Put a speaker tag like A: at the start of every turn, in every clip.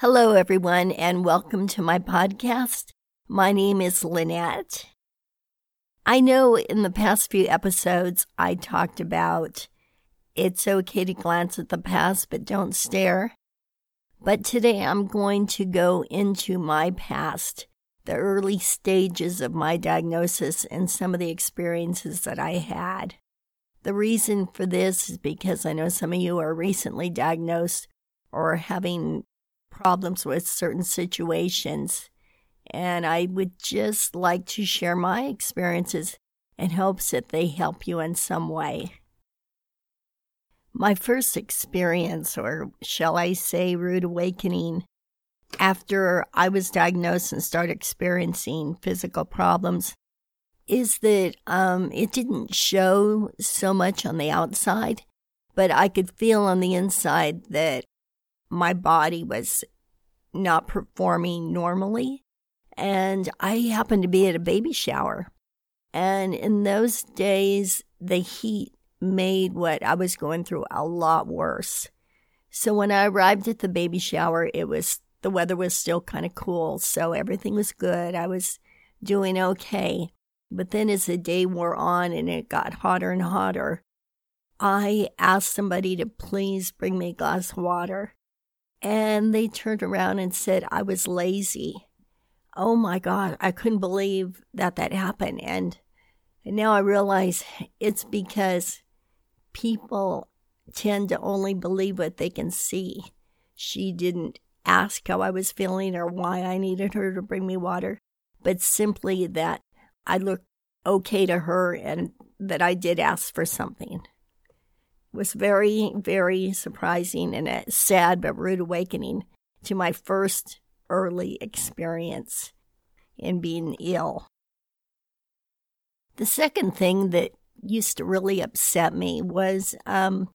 A: Hello, everyone, and welcome to my podcast. My name is Lynette. I know in the past few episodes I talked about it's okay to glance at the past, but don't stare. But today I'm going to go into my past, the early stages of my diagnosis, and some of the experiences that I had. The reason for this is because I know some of you are recently diagnosed or having problems with certain situations. And I would just like to share my experiences in hopes that they help you in some way. My first experience, or shall I say, rude awakening, after I was diagnosed and started experiencing physical problems, is that um, it didn't show so much on the outside, but I could feel on the inside that my body was not performing normally. And I happened to be at a baby shower. And in those days, the heat made what I was going through a lot worse. So when I arrived at the baby shower, it was the weather was still kind of cool, so everything was good. I was doing okay. But then as the day wore on and it got hotter and hotter, I asked somebody to please bring me a glass of water. And they turned around and said I was lazy. Oh my God, I couldn't believe that that happened. And, and now I realize it's because people tend to only believe what they can see. She didn't ask how I was feeling or why I needed her to bring me water, but simply that I looked okay to her and that I did ask for something. Was very, very surprising and a sad but rude awakening to my first early experience in being ill. The second thing that used to really upset me was um,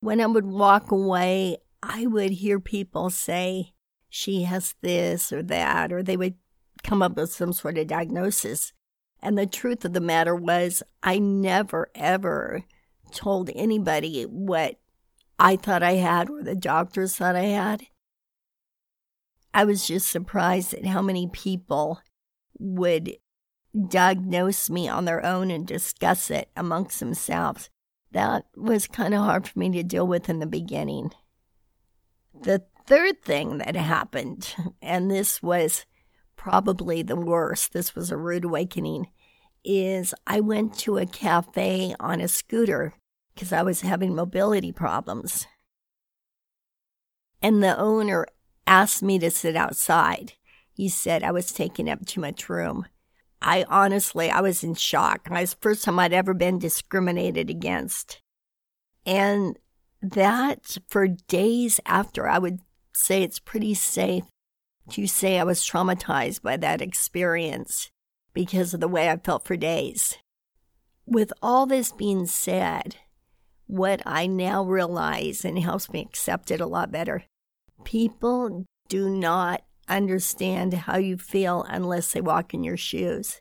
A: when I would walk away, I would hear people say, she has this or that, or they would come up with some sort of diagnosis. And the truth of the matter was, I never, ever told anybody what I thought I had or the doctors thought I had. I was just surprised at how many people would diagnose me on their own and discuss it amongst themselves. That was kind of hard for me to deal with in the beginning. The third thing that happened, and this was probably the worst, this was a rude awakening, is I went to a cafe on a scooter because I was having mobility problems. And the owner asked me to sit outside. He said I was taking up too much room. I honestly, I was in shock. It was the first time I'd ever been discriminated against. And that for days after, I would say it's pretty safe to say I was traumatized by that experience because of the way I felt for days. With all this being said, what I now realize and helps me accept it a lot better people do not understand how you feel unless they walk in your shoes.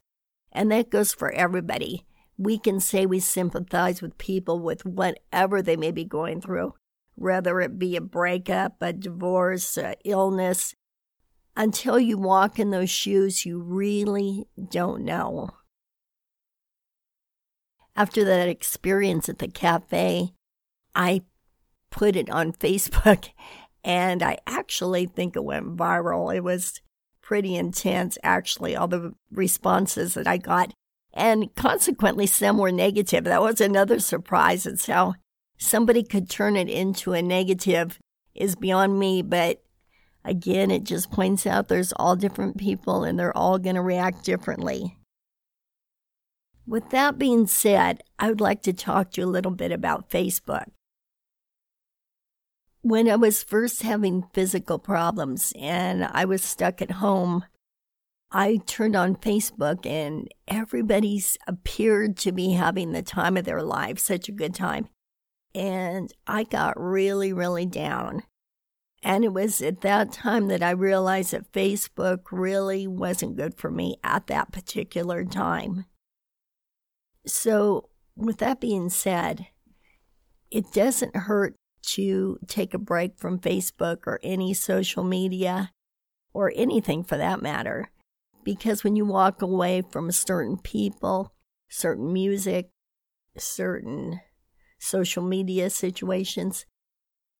A: And that goes for everybody. We can say we sympathize with people with whatever they may be going through, whether it be a breakup, a divorce, a illness. Until you walk in those shoes, you really don't know. After that experience at the cafe, I put it on Facebook and I actually think it went viral. It was pretty intense, actually, all the responses that I got. And consequently, some were negative. That was another surprise. It's how somebody could turn it into a negative is beyond me. But again, it just points out there's all different people and they're all going to react differently. With that being said, I would like to talk to you a little bit about Facebook. When I was first having physical problems and I was stuck at home, I turned on Facebook and everybody's appeared to be having the time of their life, such a good time. And I got really, really down. And it was at that time that I realized that Facebook really wasn't good for me at that particular time. So, with that being said, it doesn't hurt to take a break from Facebook or any social media or anything for that matter. Because when you walk away from certain people, certain music, certain social media situations,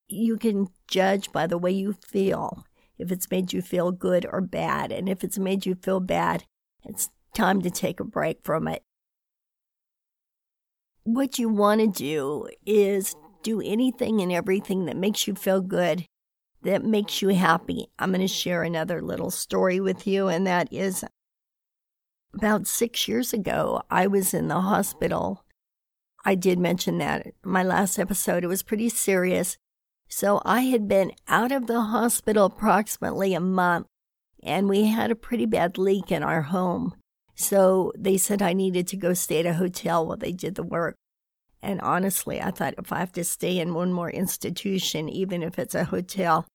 A: you can judge by the way you feel if it's made you feel good or bad. And if it's made you feel bad, it's time to take a break from it. What you want to do is do anything and everything that makes you feel good, that makes you happy. I'm going to share another little story with you, and that is about six years ago, I was in the hospital. I did mention that in my last episode. It was pretty serious. So I had been out of the hospital approximately a month, and we had a pretty bad leak in our home. So they said I needed to go stay at a hotel while they did the work. And honestly, I thought if I have to stay in one more institution, even if it's a hotel,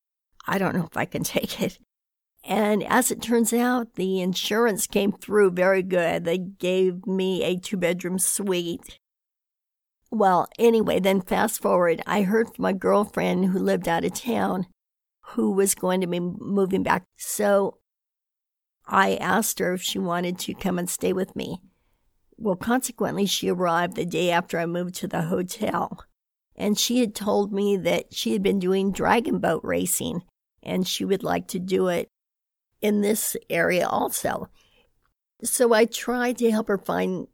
A: I don't know if I can take it. And as it turns out, the insurance came through very good. They gave me a two bedroom suite. Well, anyway, then fast forward, I heard from a girlfriend who lived out of town who was going to be moving back. So I asked her if she wanted to come and stay with me. Well, consequently, she arrived the day after I moved to the hotel. And she had told me that she had been doing dragon boat racing and she would like to do it in this area also. So I tried to help her find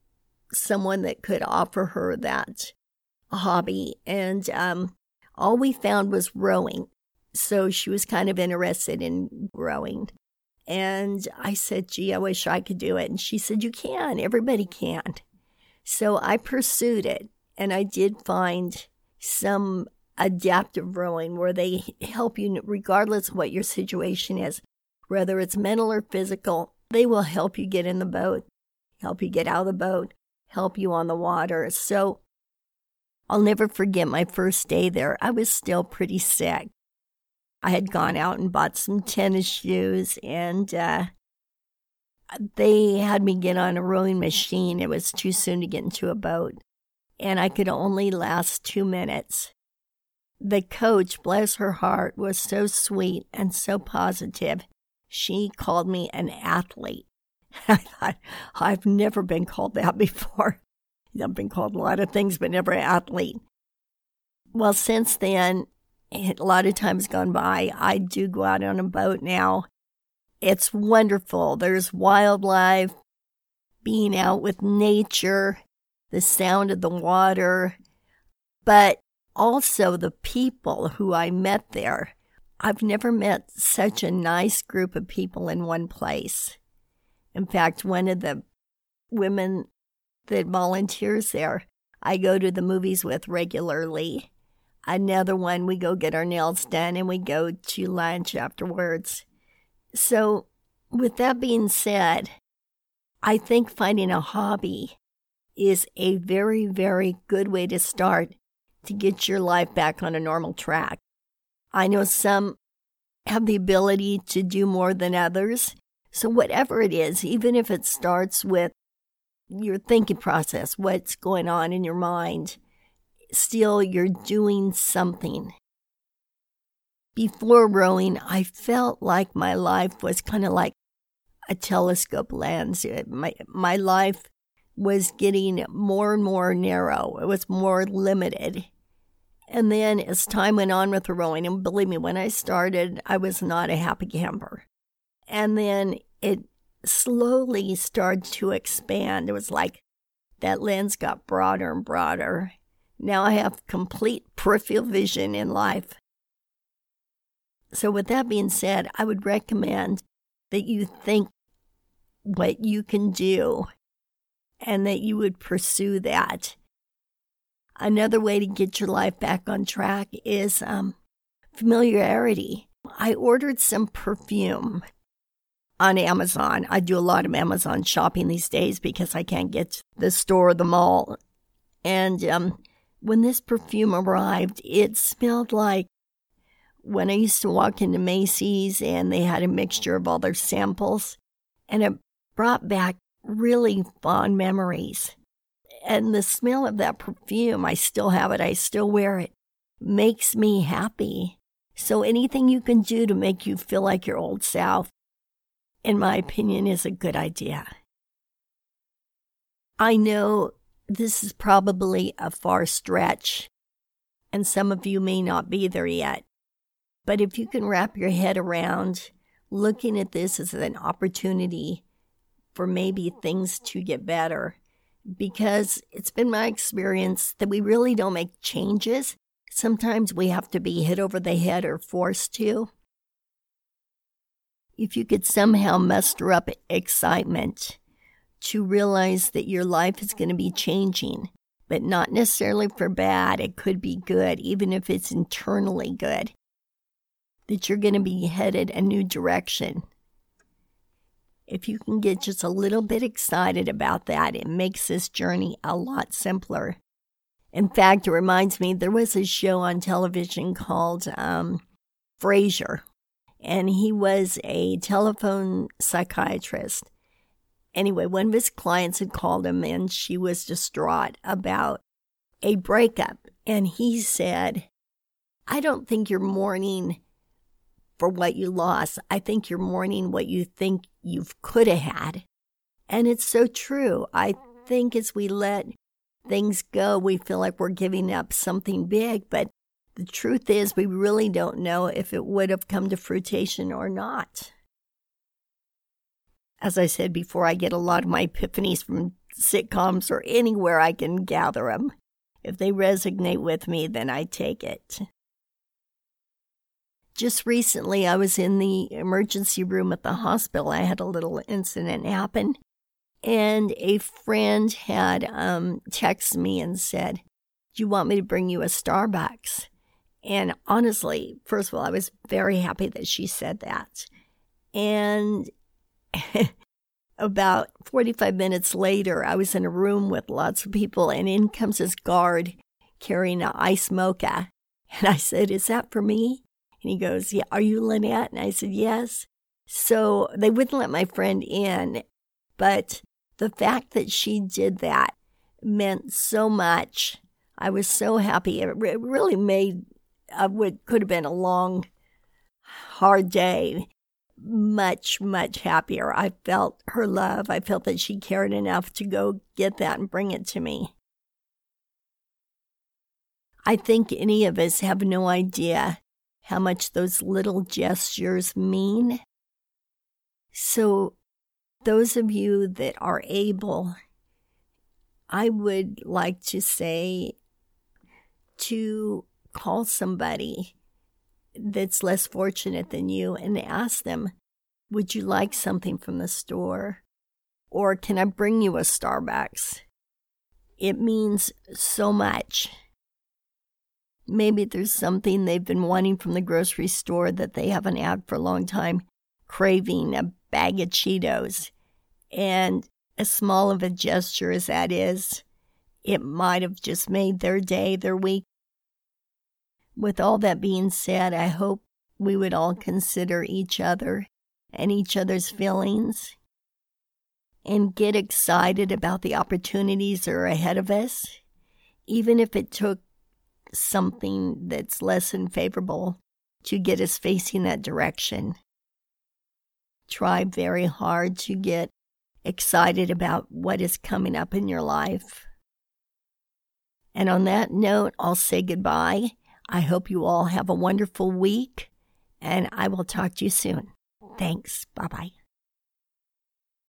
A: someone that could offer her that hobby. And um, all we found was rowing. So she was kind of interested in rowing. And I said, gee, I wish I could do it. And she said, you can, everybody can. So I pursued it and I did find some adaptive rowing where they help you regardless of what your situation is, whether it's mental or physical, they will help you get in the boat, help you get out of the boat, help you on the water. So I'll never forget my first day there. I was still pretty sick. I had gone out and bought some tennis shoes, and uh, they had me get on a rowing machine. It was too soon to get into a boat, and I could only last two minutes. The coach, bless her heart, was so sweet and so positive. She called me an athlete. I thought, I've never been called that before. I've been called a lot of things, but never athlete. Well, since then, a lot of times gone by, I do go out on a boat now. It's wonderful. There's wildlife, being out with nature, the sound of the water, but also the people who I met there. I've never met such a nice group of people in one place. In fact, one of the women that volunteers there, I go to the movies with regularly. Another one, we go get our nails done and we go to lunch afterwards. So, with that being said, I think finding a hobby is a very, very good way to start to get your life back on a normal track. I know some have the ability to do more than others. So, whatever it is, even if it starts with your thinking process, what's going on in your mind, still you're doing something. Before rowing, I felt like my life was kind of like a telescope lens. My, my life was getting more and more narrow, it was more limited. And then as time went on with the rowing, and believe me, when I started, I was not a happy camper. And then it slowly started to expand. It was like that lens got broader and broader. Now I have complete peripheral vision in life. So, with that being said, I would recommend that you think what you can do and that you would pursue that. Another way to get your life back on track is um, familiarity. I ordered some perfume on Amazon. I do a lot of Amazon shopping these days because I can't get to the store or the mall. And um, when this perfume arrived, it smelled like when I used to walk into Macy's and they had a mixture of all their samples. And it brought back really fond memories and the smell of that perfume, I still have it. I still wear it. makes me happy. So anything you can do to make you feel like your old self, in my opinion, is a good idea. I know this is probably a far stretch, and some of you may not be there yet. But if you can wrap your head around looking at this as an opportunity for maybe things to get better, because it's been my experience that we really don't make changes. Sometimes we have to be hit over the head or forced to. If you could somehow muster up excitement to realize that your life is going to be changing, but not necessarily for bad. It could be good, even if it's internally good. That you're going to be headed a new direction. If you can get just a little bit excited about that, it makes this journey a lot simpler. In fact, it reminds me there was a show on television called um, Frasier, and he was a telephone psychiatrist. Anyway, one of his clients had called him and she was distraught about a breakup. And he said, I don't think you're mourning for what you lost. I think you're mourning what you think you could have had. And it's so true. I think as we let things go, we feel like we're giving up something big. But the truth is, we really don't know if it would have come to fruition or not. As I said before, I get a lot of my epiphanies from sitcoms or anywhere I can gather them. If they resonate with me, then I take it. Just recently, I was in the emergency room at the hospital. I had a little incident happen, and a friend had um, texted me and said, Do you want me to bring you a Starbucks? And honestly, first of all, I was very happy that she said that. And about 45 minutes later, I was in a room with lots of people, and in comes this guard carrying an ice mocha. And I said, Is that for me? And he goes, Yeah, are you Lynette? And I said, Yes. So they wouldn't let my friend in, but the fact that she did that meant so much. I was so happy. It really made uh, what could have been a long, hard day much, much happier. I felt her love. I felt that she cared enough to go get that and bring it to me. I think any of us have no idea how much those little gestures mean. So, those of you that are able, I would like to say to call somebody that's less fortunate than you and ask them, Would you like something from the store? Or can I bring you a Starbucks? It means so much. Maybe there's something they've been wanting from the grocery store that they haven't had for a long time, craving a bag of Cheetos. And as small of a gesture as that is, it might have just made their day, their week, with all that being said, I hope we would all consider each other and each other's feelings and get excited about the opportunities that are ahead of us, even if it took something that's less than favorable to get us facing that direction. Try very hard to get excited about what is coming up in your life. And on that note, I'll say goodbye I hope you all have a wonderful week, and I will talk to you soon. Thanks. Bye bye.